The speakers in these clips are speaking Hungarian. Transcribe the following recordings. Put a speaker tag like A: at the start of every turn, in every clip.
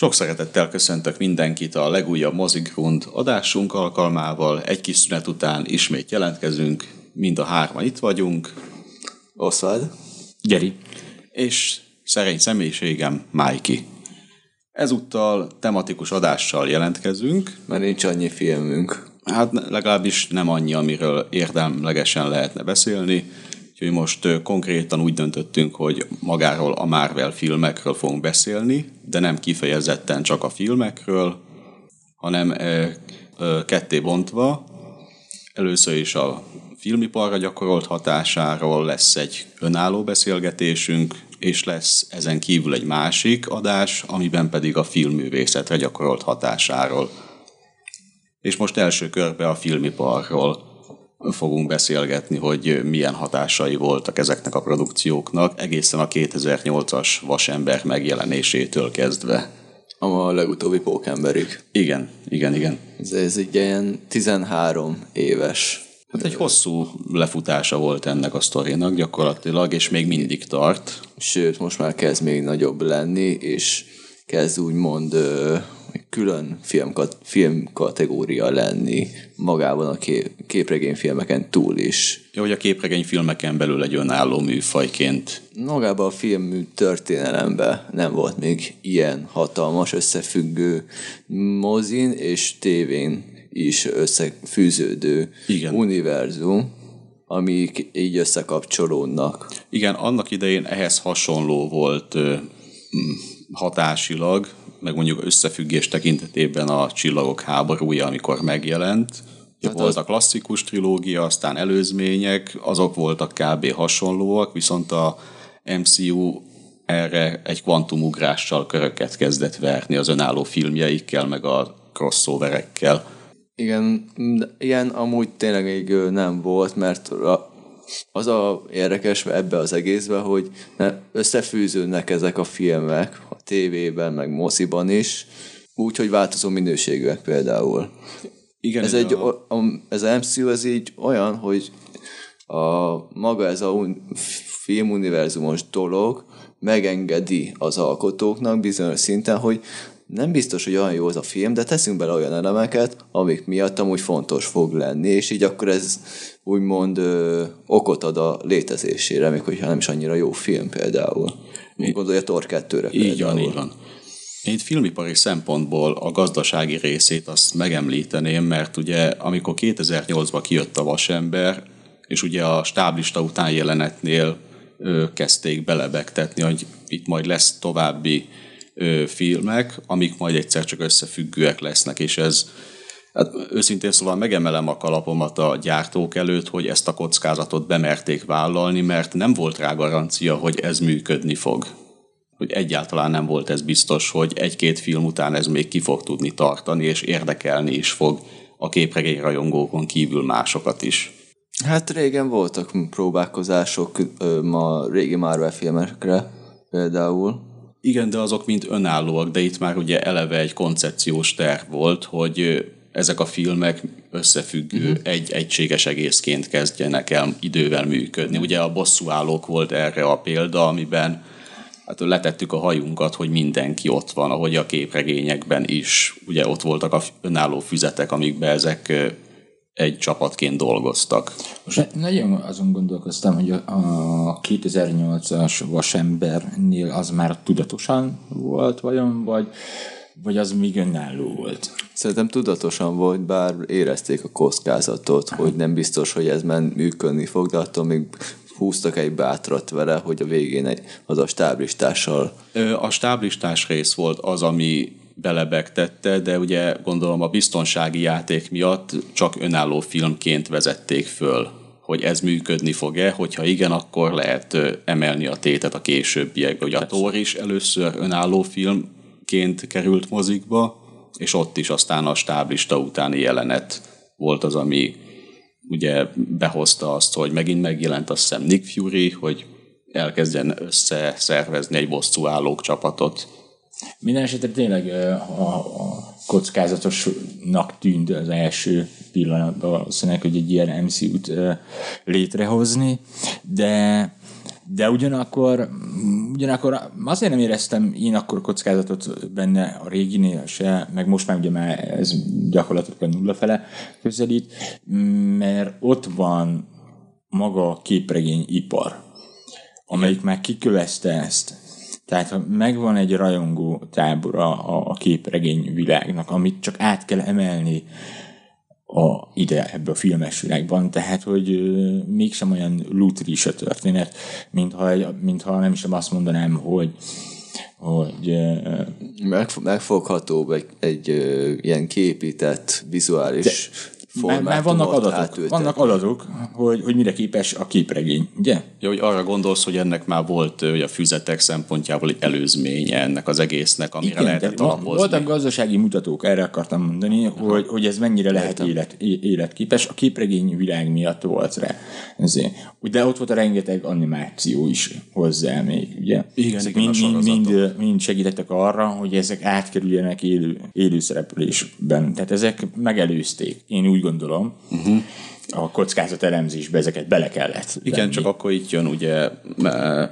A: Sok szeretettel köszöntök mindenkit a legújabb Mozigrund adásunk alkalmával. Egy kis szünet után ismét jelentkezünk, mind a hárman itt vagyunk.
B: Oswald.
C: Geri.
A: És szerény személyiségem, Májki. Ezúttal tematikus adással jelentkezünk.
B: Mert nincs annyi filmünk.
A: Hát legalábbis nem annyi, amiről érdemlegesen lehetne beszélni. Úgyhogy most konkrétan úgy döntöttünk, hogy magáról a Marvel filmekről fogunk beszélni, de nem kifejezetten csak a filmekről, hanem ketté bontva. Először is a filmiparra gyakorolt hatásáról lesz egy önálló beszélgetésünk, és lesz ezen kívül egy másik adás, amiben pedig a filmművészetre gyakorolt hatásáról. És most első körbe a filmiparról fogunk beszélgetni, hogy milyen hatásai voltak ezeknek a produkcióknak, egészen a 2008-as Vasember megjelenésétől kezdve.
B: A legutóbbi pókemberig.
A: Igen, igen, igen.
B: Ez, ez egy ilyen 13 éves
A: Hát egy hosszú lefutása volt ennek a sztorinak gyakorlatilag, és még mindig tart.
B: Sőt, most már kezd még nagyobb lenni, és kezd úgymond külön filmkat, filmkategória lenni magában a kép, képregényfilmeken túl is.
A: Jó, hogy a képregényfilmeken belül egy önálló műfajként.
B: Magában a film történelemben nem volt még ilyen hatalmas összefüggő mozin és tévén is összefűződő Igen. univerzum, amik így összekapcsolódnak.
A: Igen, annak idején ehhez hasonló volt hatásilag, meg mondjuk összefüggés tekintetében a Csillagok háborúja, amikor megjelent. Hát volt az... a klasszikus trilógia, aztán előzmények, azok voltak kb. hasonlóak, viszont a MCU erre egy kvantumugrással köröket kezdett verni az önálló filmjeikkel, meg a crossoverekkel.
B: Igen, ilyen amúgy tényleg még nem volt, mert az a érdekes ebbe az egészbe, hogy összefűződnek ezek a filmek tévében, meg moziban is, úgy, hogy változó minőségűek például. Igen, ez, egy, a... A, ez a MCU ez így olyan, hogy a, maga ez a un, filmuniverzumos dolog megengedi az alkotóknak bizonyos szinten, hogy nem biztos, hogy olyan jó az a film, de teszünk bele olyan elemeket, amik miatt amúgy fontos fog lenni, és így akkor ez úgymond ö, okot ad a létezésére, még hogyha nem is annyira jó film például. Úgy gondolja Thor 2-re
A: Így van, így van. Én itt filmipari szempontból a gazdasági részét azt megemlíteném, mert ugye amikor 2008-ban kijött a Vasember, és ugye a stáblista után jelenetnél ö, kezdték belebegtetni, hogy itt majd lesz további ö, filmek, amik majd egyszer csak összefüggőek lesznek, és ez Hát őszintén szóval megemelem a kalapomat a gyártók előtt, hogy ezt a kockázatot bemerték vállalni, mert nem volt rá garancia, hogy ez működni fog. Hogy egyáltalán nem volt ez biztos, hogy egy-két film után ez még ki fog tudni tartani, és érdekelni is fog a képregény rajongókon kívül másokat is.
B: Hát régen voltak próbálkozások ma régi Marvel filmekre például.
A: Igen, de azok mind önállóak, de itt már ugye eleve egy koncepciós terv volt, hogy ezek a filmek összefüggő, uh-huh. egy egységes egészként kezdjenek el idővel működni. Ugye a bosszúállók volt erre a példa, amiben hát letettük a hajunkat, hogy mindenki ott van, ahogy a képregényekben is. Ugye ott voltak a önálló füzetek, amikbe ezek egy csapatként dolgoztak.
C: Most nagyon azon gondolkoztam, hogy a 2008-as Vasembernél az már tudatosan volt vajon, vagy, vagy az még önálló volt?
B: Szerintem tudatosan volt, bár érezték a kockázatot, hogy nem biztos, hogy ez men működni fog, de attól még húztak egy bátrat vele, hogy a végén egy, az a stáblistással.
A: A stáblistás rész volt az, ami belebegtette, de ugye gondolom a biztonsági játék miatt csak önálló filmként vezették föl, hogy ez működni fog-e, hogyha igen, akkor lehet emelni a tétet a későbbiekbe. Ugye a Thor is először önálló filmként került mozikba, és ott is aztán a stáblista utáni jelenet volt az, ami ugye behozta azt, hogy megint megjelent azt hiszem Nick Fury, hogy elkezdjen összeszervezni egy állók csapatot.
C: Minden esetre tényleg a, a kockázatosnak tűnt az első pillanatban valószínűleg, hogy egy ilyen MCU-t létrehozni, de de ugyanakkor ugyanakkor azért nem éreztem én akkor kockázatot benne a réginél se, meg most már ugye már ez gyakorlatilag nulla fele közelít, mert ott van maga a képregény ipar, amelyik már kikövezte ezt. Tehát ha megvan egy rajongó tábora a, a képregény világnak, amit csak át kell emelni a, ide ebbe a filmes világban, tehát hogy ö, mégsem olyan lutris a történet, mintha, mintha nem is azt mondanám, hogy hogy ö,
B: Meg, megfogható egy, egy ö, ilyen képített, vizuális
C: már, már vannak adatok, vannak adatok, hogy, hogy mire képes a képregény, ugye?
A: Ja, hogy arra gondolsz, hogy ennek már volt hogy a füzetek szempontjából egy előzménye ennek az egésznek, amire
C: Igen,
A: lehetett alapozni.
C: Voltak gazdasági mutatók, erre akartam mondani, hogy, hogy ez mennyire lehet élet, életképes. A képregény világ miatt volt rá. Ezért. De ott volt a rengeteg animáció is hozzá még, ugye?
A: Igen,
C: ezek
A: igen,
C: mind, mind, mind, mind segítettek arra, hogy ezek átkerüljenek élő, élő szereplésben. Tehát ezek megelőzték, én úgy gondolom. Uh-huh. A kockázat elemzésbe ezeket bele kellett
A: Igen,
C: venni.
A: csak akkor itt jön ugye,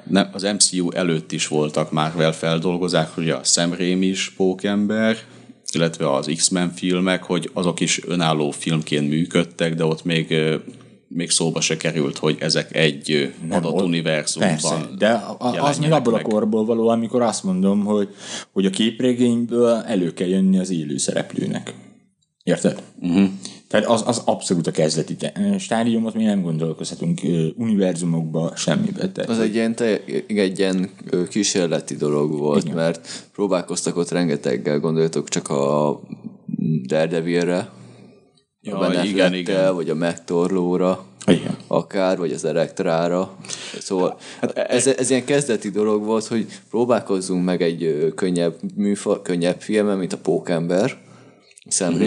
A: nem, az MCU előtt is voltak Marvel feldolgozák, ugye a Sam Raimi-s pókember, illetve az X-Men filmek, hogy azok is önálló filmként működtek, de ott még még szóba se került, hogy ezek egy ö, adott
C: ott-
A: univerzumban
C: Persze, de a, az még abból a korból való, amikor azt mondom, hogy, hogy a képregényből elő kell jönni az élő szereplőnek. Érted? Uh-huh. Tehát az, az abszolút a kezdeti stádiumot mi nem gondolkozhatunk univerzumokba, semmibe. Tehát,
B: Az egy ilyen, te, egy ilyen kísérleti dolog volt, Igen. mert próbálkoztak ott rengeteggel, gondoljatok csak a Daredevilre,
A: Ja,
B: a Ben
A: igen, igen.
B: vagy a megtorlóra,
C: Igen.
B: akár, vagy az elektrára. Szóval hát ez, ez ilyen kezdeti dolog volt, hogy próbálkozzunk meg egy könnyebb, műfa, könnyebb filmen, mint a Pókember, Sam mm-hmm.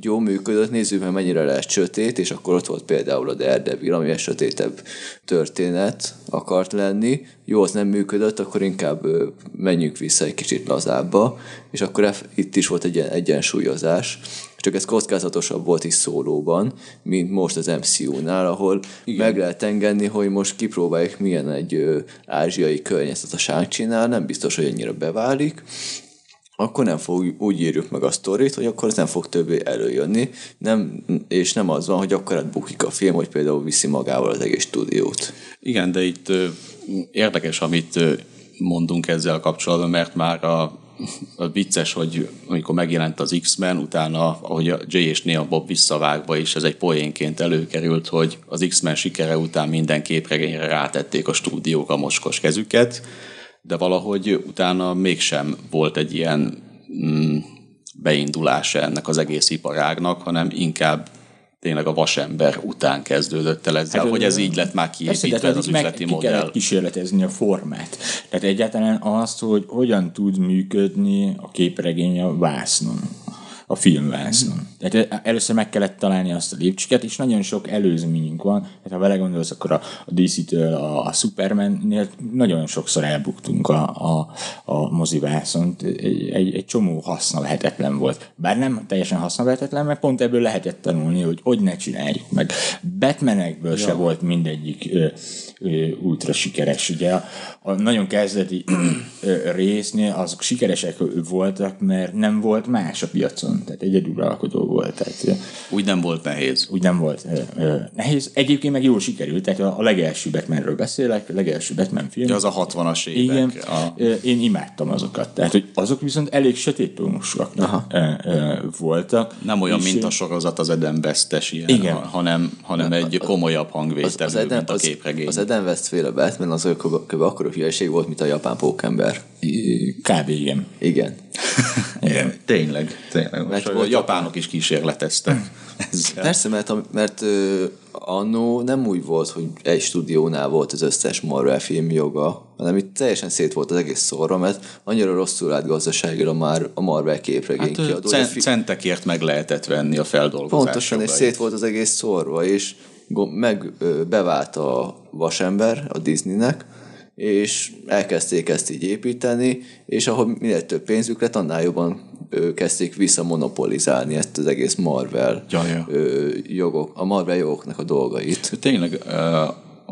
B: Jó működött, nézzük meg mennyire lehet sötét, és akkor ott volt például a Daredevil, ami egy sötétebb történet akart lenni. Jó, az nem működött, akkor inkább menjünk vissza egy kicsit lazábba, és akkor itt is volt egy egyensúlyozás. Csak ez kockázatosabb volt is szólóban, mint most az MCU-nál, ahol Igen. meg lehet engedni, hogy most kipróbáljuk milyen egy ö, ázsiai környezet a sáncsinál, nem biztos, hogy ennyire beválik, akkor nem fog, úgy írjuk meg a sztorit, hogy akkor ez nem fog többé előjönni, nem, és nem az van, hogy akkor hát bukik a film, hogy például viszi magával az egész stúdiót.
A: Igen, de itt érdekes, amit mondunk ezzel kapcsolatban, mert már a, a vicces, hogy amikor megjelent az X-Men, utána, ahogy a Jay és Neil Bob visszavágva is, ez egy poénként előkerült, hogy az X-Men sikere után minden képregényre rátették a stúdiók a mocskos kezüket, de valahogy utána mégsem volt egy ilyen mm, beindulása ennek az egész iparágnak, hanem inkább tényleg a vasember után kezdődött el ezzel, hát, hogy ez így lett már kiépítve, ez az
C: meg
A: üzleti
C: ki
A: modell.
C: kellett kísérletezni a formát. Tehát egyáltalán azt, hogy hogyan tud működni a képregény a vásznon a filmvásznon. Tehát először meg kellett találni azt a lépcsőket, és nagyon sok előzményünk van. Tehát ha vele gondolsz, akkor a, a DC-től a, a Superman-nél nagyon sokszor elbuktunk a, a, a mozivászont. Egy, egy, egy csomó haszna lehetetlen volt. Bár nem teljesen haszna lehetetlen, mert pont ebből lehetett tanulni, hogy hogy ne csináljuk meg. Batmanekből ja. se volt mindegyik ö, ö, ultra sikeres. Ugye a, a nagyon kezdeti ö, résznél azok sikeresek voltak, mert nem volt más a piacon. Tehát egyedülalkodó volt. Tehát,
A: Úgy nem volt nehéz.
C: úgy nem volt nehéz. Egyébként meg jól sikerült, tehát a, a legelső Batmanről beszélek, a legelső Batman film.
A: Ja, az a 60-as évek.
C: Igen,
A: A,
C: én imádtam azokat. Tehát, hogy azok viszont elég sötét tónusúak voltak.
A: nem olyan,
C: és,
A: mint a sorozat az Eden West-es ilyen,
C: Igen.
A: ha- hanem, hanem egy komolyabb
B: Az,
A: hangvételű,
B: az, Eden,
A: mint a
B: az,
A: képregény.
B: az Eden West féle Batman az kb. kb. akkora hülyeség volt, mint a japán pókember.
C: Kb. igen.
B: Igen.
A: Igen. Tényleg, tényleg.
B: Mert
A: Most a
B: volt-
A: japánok is kísérleteztek ezzel.
B: Persze, mert, a- mert ö, annó nem úgy volt, hogy egy stúdiónál volt az összes Marvel film joga, hanem itt teljesen szét volt az egész szorra, mert annyira rosszul állt gazdaságira már a Marvel képregény
A: Hát,
B: kiadó.
A: cen-
B: hogy a fi-
A: centekért meg lehetett venni a feldolgozás
B: Pontosan, és szét volt az egész szorva, és meg ö, bevált a vasember a Disneynek, és elkezdték ezt így építeni, és ahogy minél több pénzük lett, annál jobban kezdték visszamonopolizálni ezt az egész Marvel
A: Ja, ja.
B: Jogok, a Marvel jogoknak a dolgait.
A: Tényleg ö,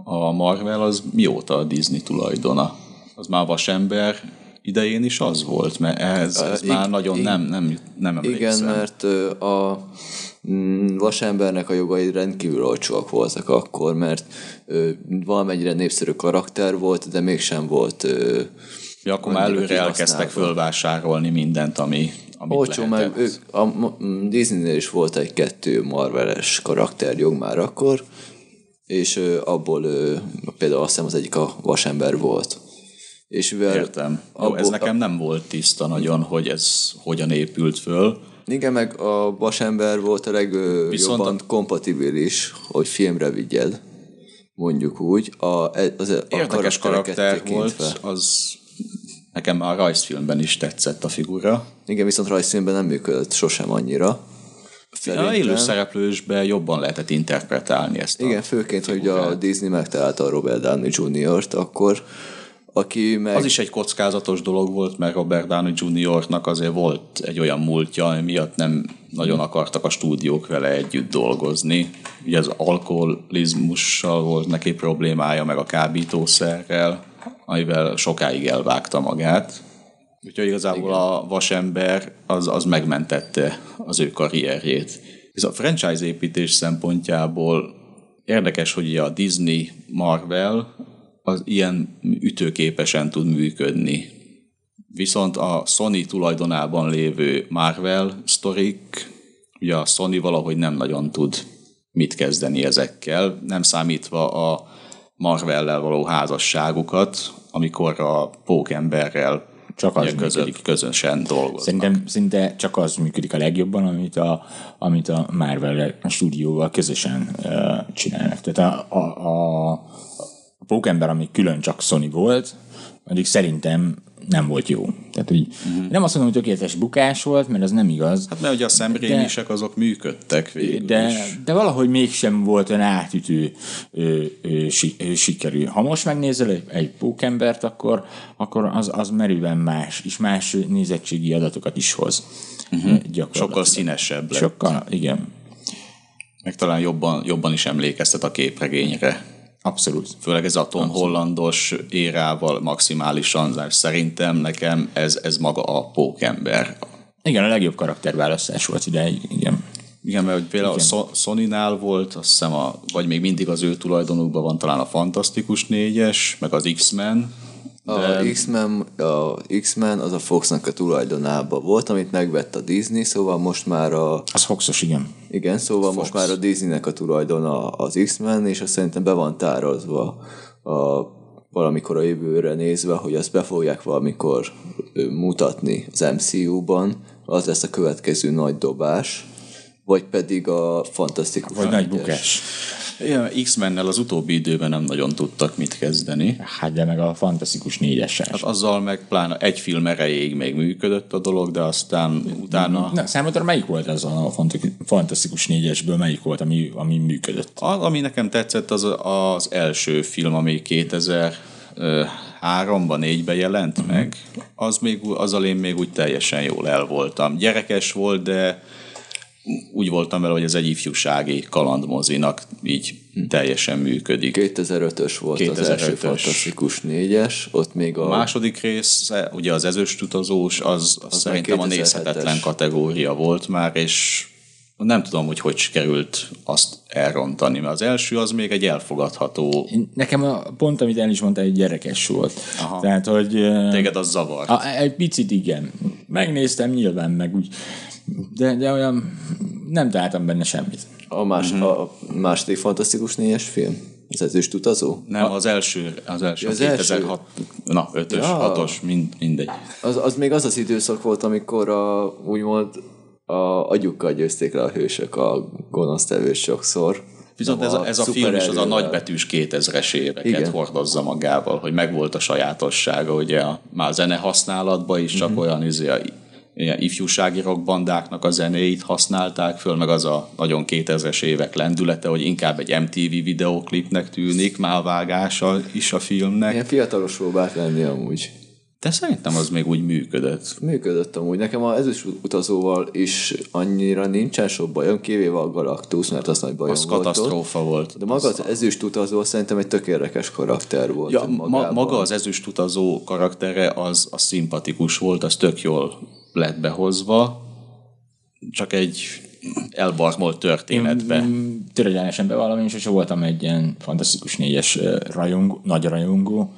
A: a Marvel az mióta a Disney tulajdona? az már vasember idején is az volt, mert ez, ez már nagyon nem, nem, nem
B: Igen,
A: emlékszem.
B: mert ö, a vasembernek a jogai rendkívül olcsóak voltak akkor, mert ö, valamennyire népszerű karakter volt, de mégsem volt ö,
A: Ja, akkor már előre elkezdtek fölvásárolni mindent, ami, amit
B: Olcsó,
A: lehetett.
B: meg ők, a m- Disneynél is volt egy-kettő Marveles karakterjog már akkor, és ö, abból ö, például azt hiszem az egyik a vasember volt. És mivel
A: Értem. Jó, ez nekem nem volt tiszta nagyon, hogy ez hogyan épült föl.
B: Igen, meg a vasember volt a legjobban
A: a-
B: kompatibilis, hogy filmre vigyed, mondjuk úgy. A, az, a
A: Érdekes karakter volt, az nekem a rajzfilmben is tetszett a figura.
B: Igen, viszont rajzfilmben nem működött sosem annyira.
A: A
B: Szerintem.
A: élő szereplősben jobban lehetett interpretálni ezt a
B: Igen, főként, hogy a Disney megtalálta a Robert Downey Jr.-t akkor, aki meg...
A: Az is egy kockázatos dolog volt, mert Robert Downey Jr.-nak azért volt egy olyan múltja, ami miatt nem nagyon akartak a stúdiók vele együtt dolgozni. Ugye az alkoholizmussal volt neki problémája, meg a kábítószerrel, amivel sokáig elvágta magát. Úgyhogy igazából Igen. a vasember az, az megmentette az ő karrierjét. Ez a franchise építés szempontjából érdekes, hogy a Disney, Marvel az ilyen ütőképesen tud működni. Viszont a Sony tulajdonában lévő Marvel sztorik, ugye a Sony valahogy nem nagyon tud mit kezdeni ezekkel, nem számítva a Marvellel való házasságukat, amikor a pókemberrel
C: Csak az
A: közön,
C: működik.
A: közösen dolgoznak.
C: Szerintem szinte csak az működik a legjobban, amit a, amit a Marvel stúdióval közösen uh, csinálnak. Tehát a, a, a Pókember, ami külön csak Sony volt, addig szerintem nem volt jó. Tehát, hogy uh-huh. nem azt mondom, hogy tökéletes bukás volt, mert az nem igaz,
A: Hát mert ugye a szemrémisek azok működtek végül
C: de,
A: is.
C: de valahogy mégsem volt olyan átütő ö, ö, si, ö, sikerű. Ha most megnézel egy, egy pókembert, akkor, akkor az, az merőben más, és más nézettségi adatokat is hoz. Uh-huh.
A: Sokkal színesebb lett.
C: Sokkal, igen.
A: Meg talán jobban, jobban is emlékeztet a képregényre.
C: Abszolút.
A: Főleg ez a Tom Hollandos érával maximálisan, szerintem nekem ez, ez maga a pókember.
C: Igen, a legjobb karakterválasztás volt ideig, igen.
A: Igen, mert hogy például
C: Igen.
A: a So- Sony-nál volt, azt hiszem, a, vagy még mindig az ő tulajdonukban van talán a Fantasztikus négyes, meg az X-Men,
B: A X-Men, a X-Men az a Foxnak a tulajdonában volt, amit megvett a Disney, szóval most már a
C: Az Foxos, igen.
B: igen, szóval most már a Disneynek a tulajdona az X-Men, és azt szerintem be van tározva a, valamikor a jövőre nézve, hogy azt be fogják valamikor mutatni az MCU-ban, az lesz a következő nagy dobás, vagy pedig a fantasztikus
C: Vagy nagy bukás.
A: Igen, X-mennel az utóbbi időben nem nagyon tudtak mit kezdeni.
C: Hát de meg a fantasztikus négyessel.
A: Hát azzal meg pláne egy film erejéig még működött a dolog, de aztán utána
C: Na, számodra melyik volt az a fanta- fantasztikus négyesből, melyik volt, ami, ami működött?
A: Az, ami nekem tetszett, az az első film, ami 2003-ban, 4-ben jelent uh-huh. meg. Az még, azzal én még úgy teljesen jól el voltam. Gyerekes volt, de úgy voltam vele, hogy ez egy ifjúsági kalandmozinak így teljesen működik.
B: 2005-ös volt az első
A: 2005-ös.
B: fantasztikus négyes, ott még a...
A: A második rész, ugye az ezőst utazós, az, az, az szerintem a
B: 2007-es.
A: nézhetetlen kategória volt már, és nem tudom, hogy hogy sikerült azt elrontani, mert az első az még egy elfogadható,
C: Nekem a pont, amit el is mondta, egy gyerekes volt. Aha. Tehát, hogy...
A: téged az zavar.
C: Egy picit igen. Megnéztem nyilván, meg úgy. De, de olyan nem találtam benne semmit.
B: A, más,
A: Mhm.
B: a második fantasztikus négyes film? Az ezőst utazó?
A: Nem, az első, az első,
B: Az
A: az
B: első.
A: 2006, na, 5-ös,
B: Ja.
A: 6-os, mind, mindegy.
B: Az, az még az az időszak volt, amikor a, úgymond a agyukkal győzték le a hősök a gonosztevőt sokszor.
A: Viszont ez a, ez a film is az a nagybetűs 2000-es éveket
B: Igen.
A: Hordozza magával, hogy megvolt a sajátossága, ugye a, már a zene használatban is csak mm-hmm. olyan izé, ilyen ifjúsági rockbandáknak a zenéit használták föl, meg az a nagyon 2000-es évek lendülete, hogy inkább egy MTV videóklipnek tűnik, már a vágása is a filmnek.
B: Ilyen fiatalos próbált lenni amúgy.
A: De szerintem az még úgy működött.
B: Működött amúgy. Nekem a ezüst utazóval is annyira nincsen sok bajom, kivéve a Galactus, mert az nagy bajom
A: Az
B: volt ott.
A: katasztrófa volt.
B: De maga az ezüst utazó szerintem egy tök érdekes karakter volt.
A: Ja, ma, maga az ezüst utazó karaktere az, az szimpatikus volt, az tök jól lett behozva, csak egy elbarmolt történetbe.
C: Mm, Törvényesen bevallom, én sose voltam egy ilyen fantasztikus négyes rajongó, nagy rajongó,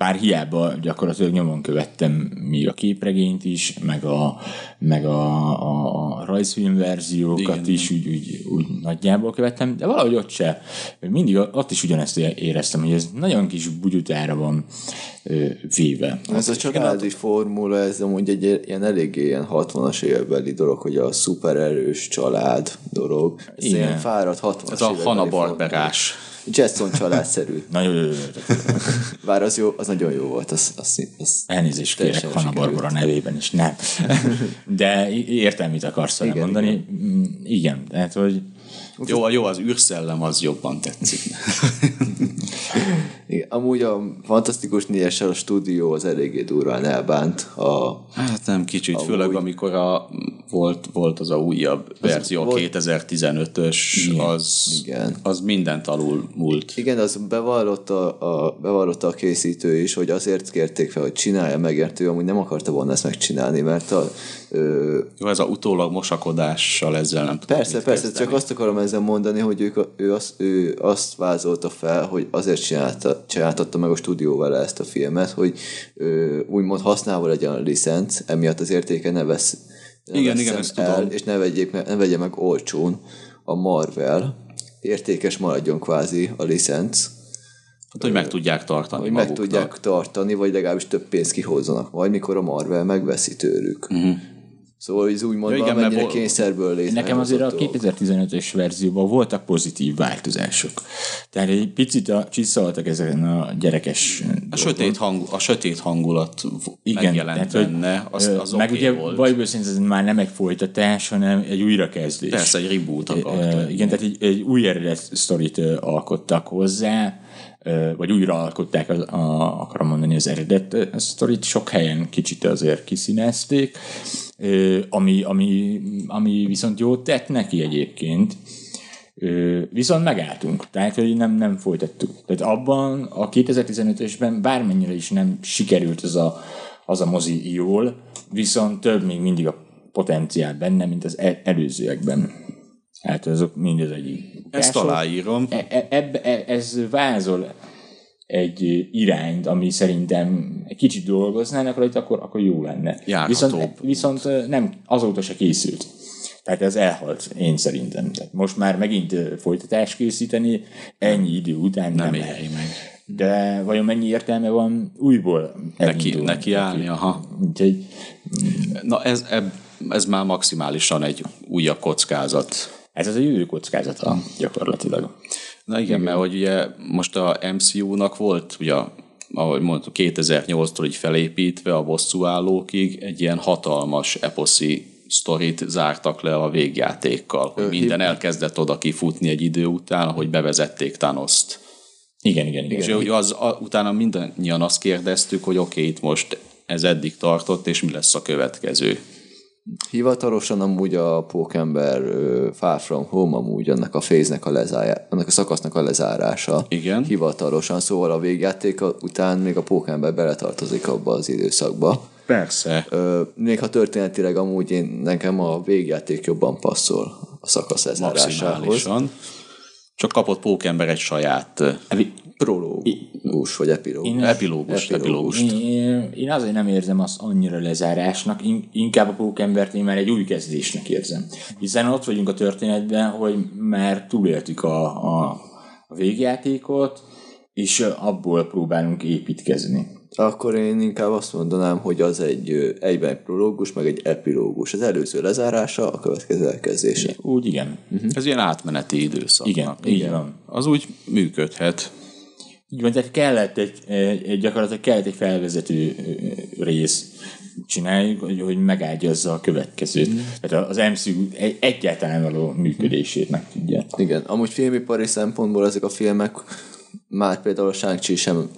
C: bár hiába gyakorlatilag nyomon követtem még a képregényt is, meg a, meg a, a, a rajzfilm verziókat
A: Igen,
C: is úgy, úgy, úgy, nagyjából követtem, de valahogy ott se. Mindig ott is ugyanezt éreztem, hogy ez nagyon kis bugyutára van ö, véve.
B: Ez a családi formula, ez amúgy egy ilyen eléggé ilyen 60-as évekbeli dolog, hogy a szupererős család dolog. Ez
C: Igen.
B: ilyen fáradt 60-as
A: Ez a
B: évekbeli
A: Hanna-Barberás.
B: formula. Jetson családszerű.
C: Nagyon jó, jó, jó.
B: Bár az, jó, az nagyon jó volt. Az, az, az
C: Elnézést kérek Hanna. Barbara nevében is, nem. De értem, mit akarsz vele
B: Igen,
C: mondani. Mm, Igen, tehát, hogy
A: Jó, jó, az űrszellem az jobban tetszik.
B: Igen, amúgy a Fantasztikus négyessel a stúdió az eléggé durván elbánt. A,
A: Hát nem kicsit, főleg amikor a, volt, volt az a újabb verzió,
B: volt-
A: 2015-ös, az,
B: Igen.
A: az mindent alul múlt.
B: igen, az bevallotta a, bevallotta a készítő is, hogy azért kérték fel, hogy csinálja meg, mert ő amúgy nem akarta volna ezt megcsinálni, mert a, ö,
A: Jó, ez a utólag mosakodással ezzel nem tudom
B: Persze,
A: mit
B: persze,
A: kezdeni.
B: csak azt akarom ezzel mondani, hogy ők, ő, azt, ő azt vázolta fel, hogy azért csinálta, csináltatta meg a stúdió vele ezt a filmet, hogy ő, úgymond használva legyen a licenc, emiatt az értéke ne vesz ne
A: Igen, igen, ezt
B: el,
A: tudom.
B: és ne, vegyék, meg- ne vegye meg olcsón a Marvel, értékes maradjon kvázi a licenc,
A: Hát, hogy meg tudják tartani
B: hogy meg
A: maguknak.
B: tudják tartani, vagy legalábbis több pénzt kihozzanak majd, mikor a Marvel megveszi tőlük. Uh-huh. Szóval ez úgymond
A: Ja, igen, mert
B: valamennyire
A: vol-
B: kényszerből létezik.
C: Nekem azért a 2015-ös verzióban voltak pozitív változások. Tehát egy picit a, csiszoltak ezeken a gyerekes
A: A sötét, hang, a sötét hangulat
C: Igen,
A: megjelent
C: tehát,
A: benne, az, az
C: meg
A: oké
C: ugye
A: volt.
C: bajból szerint ez már nem egy folytatás, hanem egy újrakezdés.
A: Persze, egy reboot akart.
C: Igen, tehát egy, egy új eredet sztorit alkottak hozzá, vagy újra alkották, az, a, akarom mondani, az eredet sztorit. Sok helyen kicsit azért kiszínezték, ami, ami, ami viszont jót tett neki egyébként. Viszont megálltunk, tehát hogy nem, nem folytattuk. Tehát abban a 2015-ösben bármennyire is nem sikerült az a, az a mozi jól, viszont több még mindig a potenciál benne, mint az el- előzőekben. Hát azok mind az egyik.
A: Ezt aláírom.
C: E, e, e, ez vázol egy irányt, ami szerintem egy kicsit dolgoznának rajta, akkor, akkor jó lenne.
A: Járhatóbb.
C: Viszont, viszont nem, azóta se készült. Tehát ez elhalt, én szerintem. Tehát most már megint folytatást készíteni, ennyi idő után nem,
A: Nem éri meg.
C: De vajon mennyi értelme van újból
A: Neki, neki állni, aha.
C: Úgyhogy
A: Na ez, ez már maximálisan egy újabb kockázat.
C: ez az a jövő kockázata gyakorlatilag.
A: Na igen, mert hogy ugye most a MCU-nak volt, ugye, ahogy mondtuk, 2008-tól így felépítve a bosszúállókig egy ilyen hatalmas eposzi sztorit zártak le a végjátékkal, hogy minden elkezdett oda kifutni egy idő után, ahogy bevezették Thanos-t.
C: Igen, igen, igen.
A: És hogy az, a, utána mindannyian azt kérdeztük, hogy oké, okay, itt most ez eddig tartott, és mi lesz a következő.
B: Hivatalosan amúgy a Pókember Far From Home amúgy annak a féznek a lezárá, annak a szakasznak a lezárása.
A: Igen.
B: Hivatalosan, szóval a végjáték után még a Pókember beletartozik abba az időszakba.
A: Persze.
B: Ö, még ha történetileg amúgy én, nekem a végjáték jobban passzol a szakasz lezárásához.
A: Maximálisan. Csak kapott Pókember egy saját ö,
B: Prológus, vagy epilógus.
C: Én-
A: epilógus, epilógust.
C: Én, én azért nem érzem azt annyira lezárásnak, in- inkább a pókembert én már egy új kezdésnek érzem. Hiszen ott vagyunk a történetben, hogy már túléltük a, a, a végjátékot, és abból próbálunk építkezni.
B: Akkor én inkább azt mondanám, hogy az egy egyben egy prológus, meg egy epilógus. Az előző lezárása, a következő elkezdése.
C: Úgy igen.
A: Ez ilyen átmeneti időszak.
C: Igen, így van.
A: Az úgy működhet.
C: Így van, tehát kellett egy, egy, gyakorlatilag kellett egy felvezető rész csináljuk, hogy, hogy megágyazza a következőt. Tehát az MCU egy, egyáltalán való működését meg tudja.
B: Igen, amúgy filmipari szempontból ezek a filmek már például a shang sem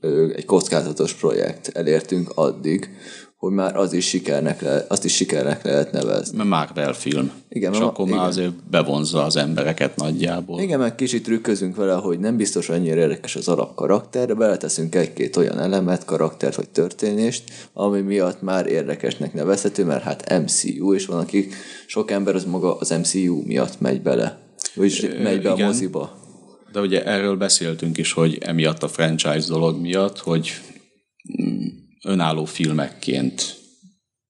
B: ö, egy kockázatos projekt. Elértünk addig, hogy már az is sikernek le, azt is sikernek lehet nevezni.
A: Mert Marvel film.
B: Igen,
A: és
B: ma-
A: akkor
B: igen.
A: már azért bevonza az embereket nagyjából.
B: Igen, meg kicsit trükközünk vele, hogy nem biztos annyira érdekes az alap karakter, de beleteszünk egy-két olyan elemet, karaktert vagy történést, ami miatt már érdekesnek nevezhető, mert hát MCU, és van, akik sok ember az maga az MCU miatt megy bele. Vagyis megy be a
A: igen.
B: moziba.
A: De ugye erről beszéltünk is, hogy emiatt a franchise dolog miatt, hogy mm, önálló filmekként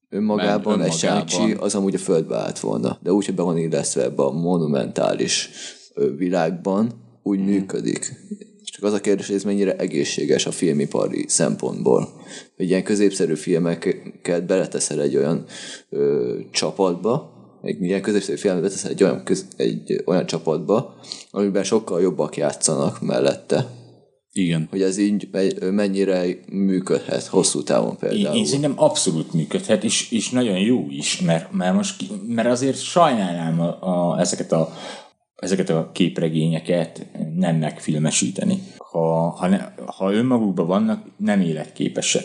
B: Önmagában egy
A: önmagában.
B: shang az amúgy a földbe állt volna, de úgy, hogy be van illesztve ebbe a monumentális világban, úgy
A: Mhm.
B: működik. Csak az a kérdés, hogy ez mennyire egészséges a filmipari szempontból. Hogy ilyen középszerű filmeket beleteszel egy olyan ö, csapatba, ilyen középszerű filmet beteszel egy olyan, köz, egy olyan csapatba, amiben sokkal jobbak játszanak mellette.
A: igen.
B: Hogy ez így me- mennyire működhet hosszú távon
C: Én,
B: például.
C: én szerintem abszolút működhet, és, és nagyon jó is, mert, mert most mert azért sajnálnám a, a, ezeket, a, ezeket a képregényeket nem megfilmesíteni. Ha, ha, ne, ha önmagukban vannak, nem életképesek.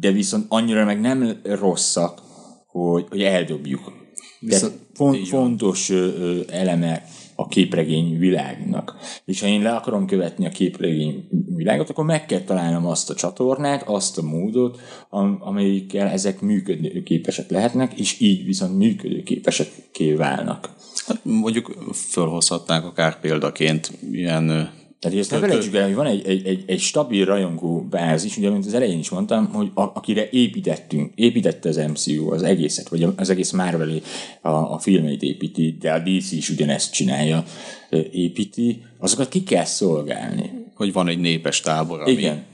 C: De viszont annyira meg nem rosszak, hogy, hogy eldobjuk. Viszont, font, fontos ö, eleme a képregény világnak. És ha én le akarom követni a képregény világot, akkor meg kell találnom azt a csatornát, azt a módot, am- amelyikkel ezek működőképesek lehetnek, és így viszont működőképesekké válnak.
A: Hát mondjuk fölhozhatnánk akár példaként ilyen
C: Tehát ezt ne felejtsük el, hogy van egy, egy, egy, egy stabil rajongó bázis, ugye, mint az elején is mondtam, hogy a, akire építettünk, építette az MCU az egészet, vagy az egész marvel a, a filmeit építi, de a DC is ugyanezt csinálja, építi, azokat ki kell szolgálni.
A: hogy van egy népes tábor, ami
C: Igen.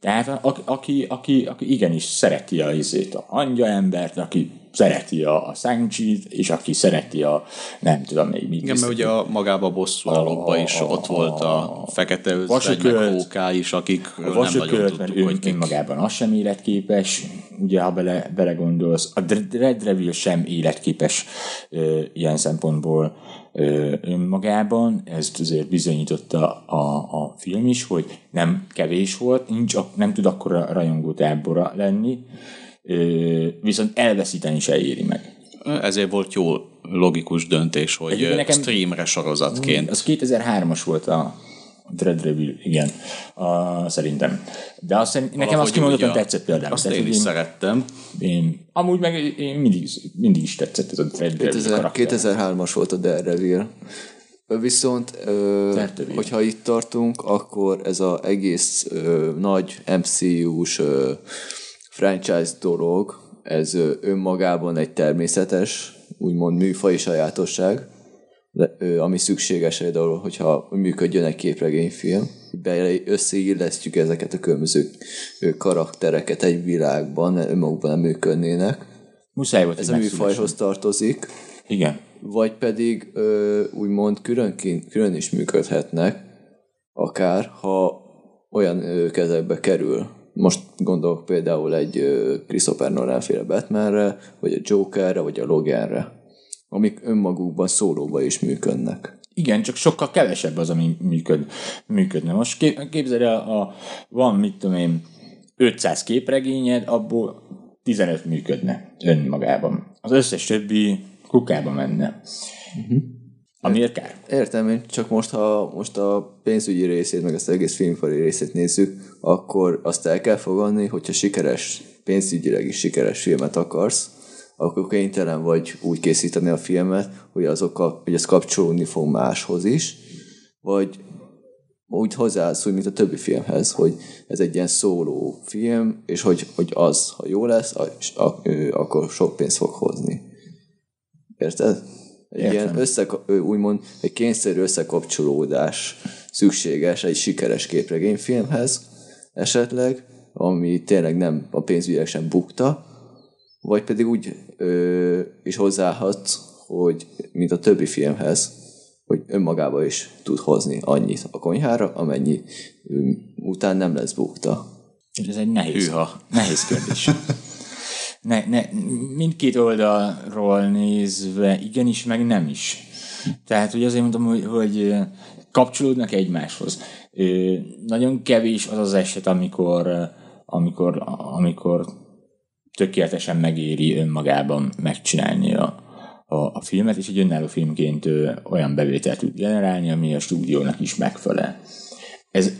C: Tehát a, a, aki, aki, aki igenis szereti a izét, a hangya embert, aki szereti a, a shang és aki szereti a nem tudom még mit.
A: Igen, mert ugye a, magába a bosszúállókban is ott volt a fekete özvegy, meg. Hóká is, akik
C: a
A: nem nagyon tudtuk,
C: ön,
A: hogy kik.
C: önmagában az sem életképes, ugye, ha bele, belegondolsz. A Red Devil sem életképes ö, ilyen szempontból ö, önmagában, ezt azért bizonyította a, a film is, hogy nem kevés volt, nincs, nem tud akkora rajongó tábora lenni, viszont elveszíteni se éri meg.
A: Ezért volt jó logikus döntés, hogy
C: Egyébként
A: nekem... streamre sorozatként.
C: Az 2003-as volt a Dread Devil, igen, a, szerintem. De azt, szerint- nekem
A: Valahogy
C: azt kimondottan
A: úgy a-
C: tetszett például.
A: Azt
C: Tehát,
A: én is szerettem.
C: Én, amúgy meg én mindig, mindig is tetszett ez a Dread Devil
B: 2000,
C: karakter.
B: 2003-as volt a Daredevil. Ö, Viszont, ö, hogyha itt tartunk, akkor ez az egész ö, nagy MCU-s ö, franchise dolog, ez önmagában egy természetes, úgymond műfai sajátosság, ami szükséges például, hogyha működjön egy képregényfilm, be összeillesztjük ezeket a különböző karaktereket egy világban, önmagukban nem működnének.
C: Muszáj volt,
B: Ez a műfajhoz tartozik,
C: Igen.
B: vagy pedig úgymond külön, külön is működhetnek, akár ha olyan kezekbe kerül. Most gondolok például egy Christopher Nolan féle Batmanre, vagy a Jokerre, vagy a Loganre, amik önmagukban szólóba is működnek.
C: Igen, csak sokkal kevesebb az, ami működ, működne. Most kép- képzeld el, a, van, mit tudom én, 500 képregényed, abból 15 működne önmagában. Az összes többi kukába menne. Uh-huh. Amiért kár.
B: Értem, én csak most, ha most a pénzügyi részét, meg ezt az egész filmfari részét nézzük, akkor azt el kell fogadni, hogyha sikeres, pénzügyileg is sikeres filmet akarsz, akkor kénytelen vagy úgy készíteni a filmet, hogy, azok hogy ez kapcsolódni fog máshoz is, vagy úgy hozzáállsz úgy, mint a többi filmhez, hogy ez egy ilyen szóló film, és hogy, hogy az, ha jó lesz, a- a- ö, akkor sok pénzt fog hozni. Érted? Egy
C: Értem.
B: ilyen össze, úgymond egy kényszerű összekapcsolódás szükséges egy sikeres képregényfilmhez esetleg, ami tényleg nem a pénzügyek sem bukta, vagy pedig úgy ö, is hozzáhat, hogy mint a többi filmhez, hogy önmagába is tud hozni annyit a konyhára, amennyi ö, után nem lesz bukta.
C: Ez egy nehéz,
A: Hűha.
C: nehéz kérdés. Ne, ne, mindkét oldalról nézve igenis, meg nem is. Tehát, hogy azért mondom, hogy, hogy kapcsolódnak egymáshoz. Ö, nagyon kevés az az eset, amikor, amikor, amikor tökéletesen megéri önmagában megcsinálni a, a, a filmet, és egy önálló filmként olyan bevételt tud generálni, ami a stúdiónak is megfelel. Ez,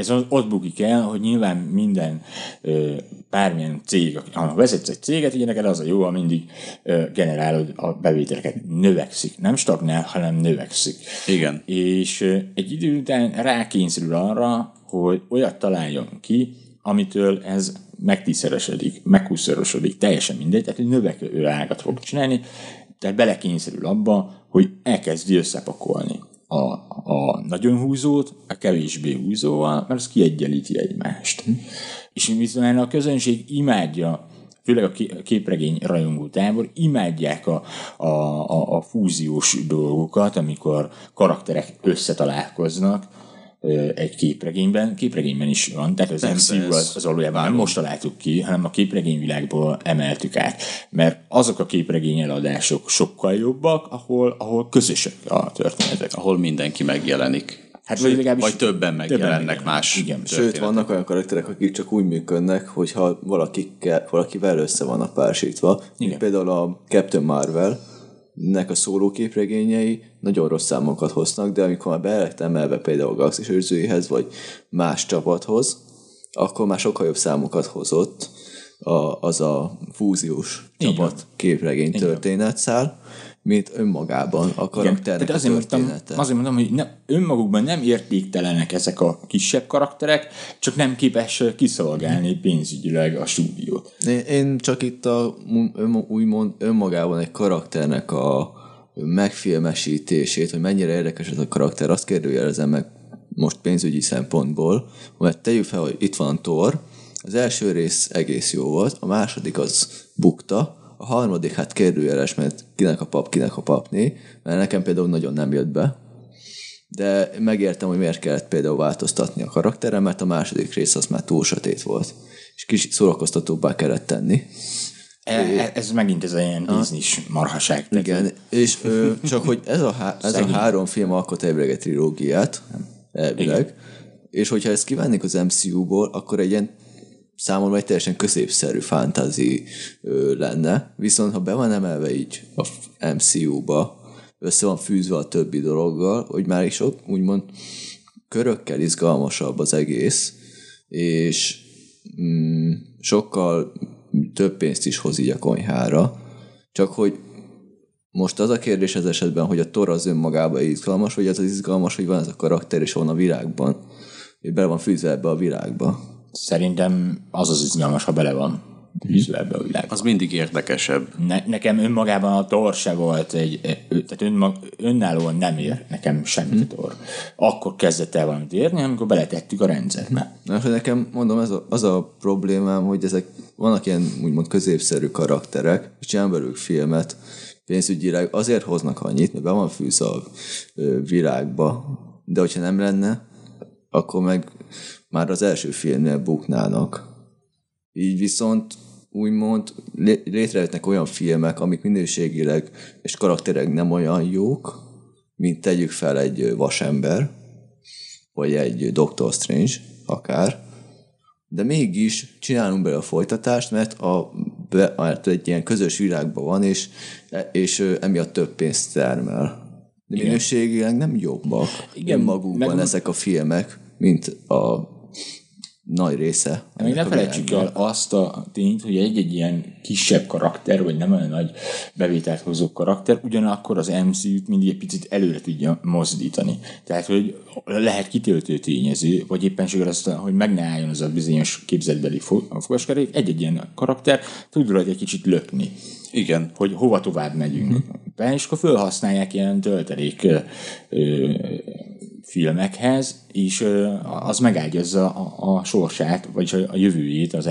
C: ez az- ott bukik el, hogy nyilván minden ö, bármilyen cég, ha vezetsz egy céget, ugye neked az a jó, ha mindig ö, generálod a bevételeket. Növekszik. Nem stagnál, hanem növekszik.
A: Igen.
C: És ö, egy idő után rákényszerül arra, hogy olyat találjon ki, amitől ez megtízszeresedik, meghúszszorosodik, teljesen mindegy, tehát egy növekvő ágat fog csinálni, tehát belekényszerül abba, hogy elkezdi összepakolni a, a nagyon húzót a kevésbé húzóval, mert az kiegyenlíti egymást. És viszont a közönség imádja főleg a ké- a képregény rajongó tábor, imádják a, a, a, a fúziós dolgokat, amikor karakterek összetalálkoznak egy képregényben. Képregényben is van, tehát az
A: ez
C: az, az valójában nem most találtuk ki, hanem a képregényvilágból emeltük át. Mert azok a képregény eladások sokkal jobbak, ahol, ahol közösek a történetek.
A: Ahol mindenki megjelenik.
C: Hát vagy legalábbis
A: Vagy többen megjelennek más
C: Igen.
B: Sőt, vannak olyan karakterek, akik csak úgy működnek, hogyha valakikkel, valakivel össze vannak pársítva.
C: Igen.
B: például a Captain Marvel, nek a szóló képregényei nagyon rossz számokat hoznak, de amikor már be lett emelve például a Galaxis őrzőihez, vagy más csapathoz, akkor már sokkal jobb számokat hozott a, az a fúziós
C: Így
B: csapat képregény történetszál, mint önmagában a
C: Igen,
B: karakternek a
C: azért mondtam, azért mondom, hogy ne, önmagukban nem értéktelenek ezek a kisebb karakterek, csak nem képes kiszolgálni pénzügyileg a stúdiót.
B: Én, én csak itt a ön, úgymond önmagában egy karakternek a megfilmesítését, hogy mennyire érdekes ez a karakter, azt kérdőjelezem meg most pénzügyi szempontból, mert tegyük fel, hogy itt van Thor, az első rész egész jó volt, a második az bukta, a harmadik hát kérdőjeles, mert kinek a pap, kinek a papné, mert nekem például nagyon nem jött be, de megértem, hogy miért kellett például változtatni a karakterem, mert a második rész az már túl sötét volt, és kis szórakoztatóbbá kellett tenni.
C: E, e- ez megint ez ilyen disney marhaság. Tehát,
B: Igen, és ö, csak hogy ez a, há- ez a három film alkot egy trilógiát, elvileg, és hogyha ezt kivennék az MCU-ból, akkor egy ilyen számomra egy teljesen középszerű fantázi lenne, viszont ha be van emelve így a MCU-ba, össze van fűzve a többi dologgal, hogy már is ott úgymond körökkel izgalmasabb az egész, és mm, sokkal több pénzt is hoz így a konyhára, csak hogy most az a kérdés ez esetben, hogy a Thor az önmagában izgalmas, vagy az az izgalmas, hogy van ez a karakter, és van a világban, hogy bele van fűzve ebbe a világba.
C: Szerintem az az izgalmas, ha bele van fűzve ebbe a világba.
A: Az mindig érdekesebb.
C: Ne, nekem önmagában a Thor se volt egy, e, tehát önmag, önállóan nem ér nekem semmit a Thor. Akkor kezdett el valamit érni, amikor beletettük a rendszerbe.
B: Na, hogy nekem mondom, ez a, az a problémám, hogy ezek vannak ilyen úgymond középszerű karakterek, és csinálom belőlük filmet, pénzügyileg azért hoznak annyit, mert be van fűzve a ö, világba, de hogyha nem lenne, akkor meg már az első filmnél buknának. Így viszont úgymond lé- létrejöttnek olyan filmek, amik minőségileg és karakterek nem olyan jók, mint tegyük fel egy vasember, vagy egy Doctor Strange, akár, de mégis csinálunk bele a folytatást, mert, a, mert egy ilyen közös világban van, és, és emiatt több pénzt termel. De minőségileg nem jobbak
C: Igen,
B: Igen, magukban
C: meg-
B: ezek a filmek, mint a nagy része.
C: De még ne felejtsük el azt a tényt, hogy egy-egy ilyen kisebb karakter, vagy nem olyan nagy bevételt hozó karakter, ugyanakkor az MCU-t mindig egy picit előre tudja mozdítani. Tehát, hogy lehet kitöltő tényező, vagy éppenséggel azt, hogy meg ne álljon az a bizonyos képzetbeli fo- fogaskerék, egy-egy ilyen karakter tud rajta egy kicsit lökni
A: Igen.
C: hogy hova tovább megyünk. Be, és akkor felhasználják ilyen töltelék ö, ö, filmekhez, és az megágyazza a, a sorsát, vagy a, a jövőjét az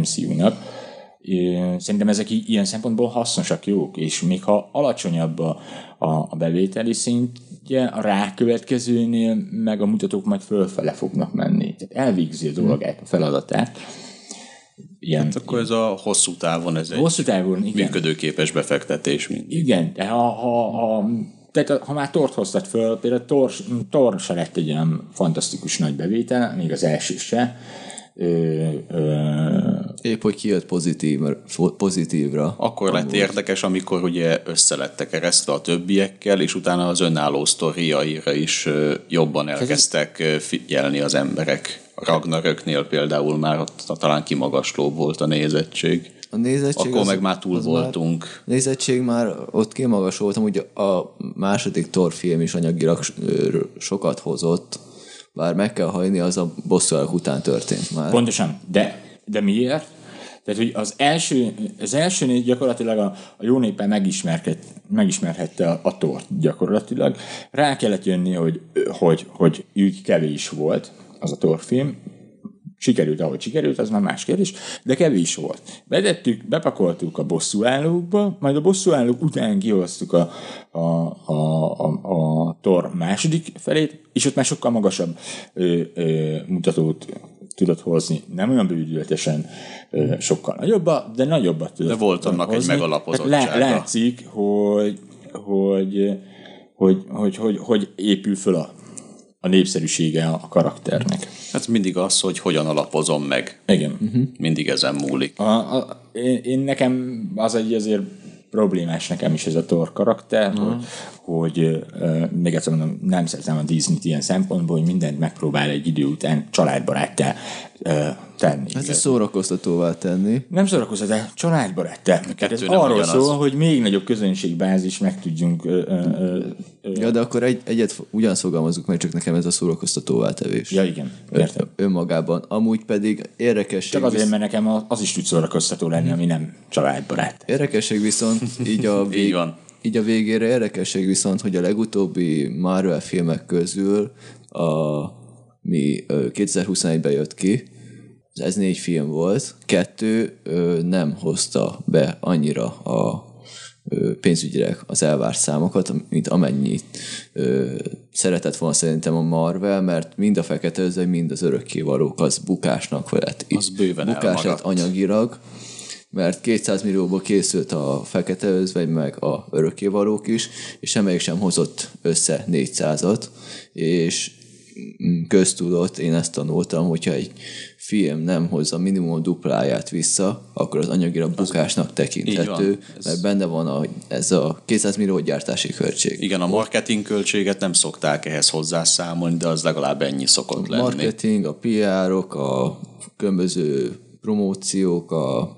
C: MCU-nak. Szerintem ezek ilyen szempontból hasznosak, jók, és még ha alacsonyabb a, a, a bevételi szintje, a rákövetkezőnél meg a mutatók majd fölfele fognak menni. Tehát elvégzi a dolgát, a feladatát. Ilyen,
A: Hát akkor ez a hosszú távon ez egy
C: hosszú távon, igen.
A: működőképes befektetés mindig.
C: Igen, de ha, ha, ha tehát ha már Tort hoztad föl, például Thor, Thor se lett egy olyan fantasztikus nagy bevétel, még az első se. Ö, ö,
B: Épp, hogy kijött pozitív, pozitívra.
A: Akkor lett érdekes, amikor ugye összelettek keresztve a többiekkel, és utána az önálló sztoriaira is jobban elkezdtek figyelni az emberek. A Ragnaröknél például már ott talán kimagaslóbb volt a nézettség.
B: A nézettség
A: Akkor
B: az-
A: meg már túl voltunk.
B: Már, nézettség már ott kimagasoltam, ugye a második Thor film is anyagilag sokat hozott, bár meg kell hajni, az a bosszúállók után történt már.
C: Pontosan, de, de miért? Tehát, hogy az első, az első négy gyakorlatilag a, a jó népen megismerhette a, a tort gyakorlatilag. Rá kellett jönni, hogy, hogy, hogy úgy kevés volt az a torfilm, sikerült, ahogy sikerült, az már más kérdés, de kevés volt. Bedettük, bepakoltuk a bosszúállókba, majd a bosszúállók után kihoztuk a, a, a, a, a tor második felét, és ott már sokkal magasabb ö, ö, mutatót tudott hozni. Nem olyan bődületesen ö, sokkal nagyobba, de nagyobbat tudott
A: De volt annak egy
C: hozni.
A: megalapozottsága.
C: Tehát lá- látszik, hogy, hogy, hogy, hogy, hogy, hogy épül föl a, a népszerűsége a karakternek.
A: Hát mindig az, hogy hogyan alapozom meg.
C: Igen. Uh-huh.
A: Mindig ezen múlik.
C: A, a, én, én nekem az egy azért problémás nekem is ez a Thor karakter, uh-huh. hogy, hogy uh, még egyszer mondom, nem szeretem a Disney-t ilyen szempontból, hogy mindent megpróbál egy idő után családbaráttá tenni.
B: Ez a szórakoztatóvá tenni.
C: Nem szórakoztat, de családbaráttá. Tehát ez arról
A: ugyanaz.
C: szól, hogy még nagyobb közönségbázis meg tudjunk ö, ö, ö,
B: Ja, de akkor egy, egyet ugyanazt fogalmazunk meg, csak nekem ez a szórakoztatóvá tevés.
C: Ja, igen, értem.
B: Önmagában. Amúgy pedig érdekesség,
C: Csak azért,
B: visz-
C: mert nekem az- az is tud szórakoztató lenni, ami nem családbarát.
B: érdekesség viszont így a, vég,
A: Így van.
B: így a végére érdekesség viszont, hogy a legutóbbi Marvel filmek közül a mi ö, 2021-ben jött ki, ez négy film volt, kettő ö, nem hozta be annyira a ö, pénzügyileg az elvárt számokat, mint amennyit ö, szeretett volna szerintem a Marvel, mert mind a fekete özvegy, mind az örökkévalók az bukásnak lett.
A: Az bőven
B: Bukás lett anyagilag, mert 200 millióból készült a fekete özvegy, meg a örökkévalók is, és semmelyik sem hozott össze 400-at, és köztudott, én ezt tanultam, hogyha egy film nem hozza minimum a dupláját vissza, akkor az anyagira bukásnak tekinthető.
A: Ez-
B: mert benne van a, ez a 200 millió gyártási költség.
A: Igen, a marketing költséget nem szokták ehhez hozzászámolni, de az legalább ennyi szokott lenni.
B: marketing, a PR-ok, a különböző promóciók, a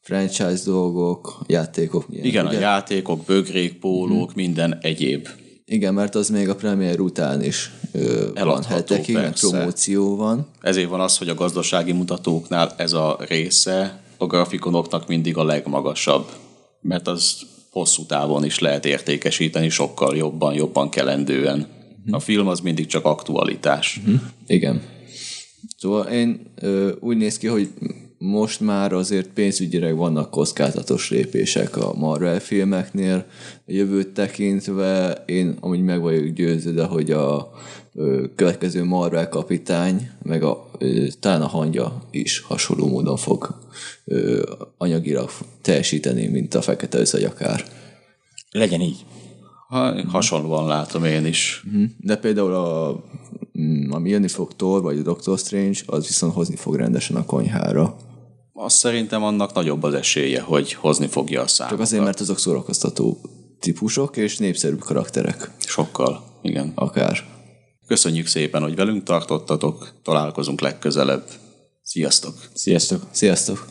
B: franchise dolgok, játékok. Ilyen,
A: Igen, a
B: ugye?
A: játékok, bögrék, pólók, minden egyéb.
B: Igen, mert az még a premier után is ö, van
A: Eladható,
B: hetekig,
A: persze.
B: promóció van.
A: Ezért van az, hogy a gazdasági mutatóknál ez a része a grafikonoknak mindig a legmagasabb, mert az hosszú távon is lehet értékesíteni sokkal jobban, jobban kelendően. A film az mindig csak aktualitás.
B: Igen. Szóval én ö, úgy néz ki, hogy most már azért pénzügyileg vannak kockázatos lépések a Marvel filmeknél. A jövőt tekintve én amúgy meg vagyok győződve, hogy a ö, következő Marvel kapitány, meg a, ö, talán a hangja is hasonló módon fog ö, anyagilag teljesíteni, mint a fekete akár.
C: Legyen így.
A: Ha, hasonlóan látom én is.
B: De például a, mm, ami jönni fog Thor, vagy a Doctor Strange, az viszont hozni fog rendesen a konyhára.
A: Azt szerintem annak nagyobb az esélye, hogy hozni fogja a
B: Csak
A: számokat.
B: azért, mert azok szórakoztató típusok és népszerű karakterek.
A: Sokkal, igen.
B: Akár.
A: Köszönjük szépen, hogy velünk tartottatok. Találkozunk legközelebb. Sziasztok!
C: Sziasztok!
B: Sziasztok!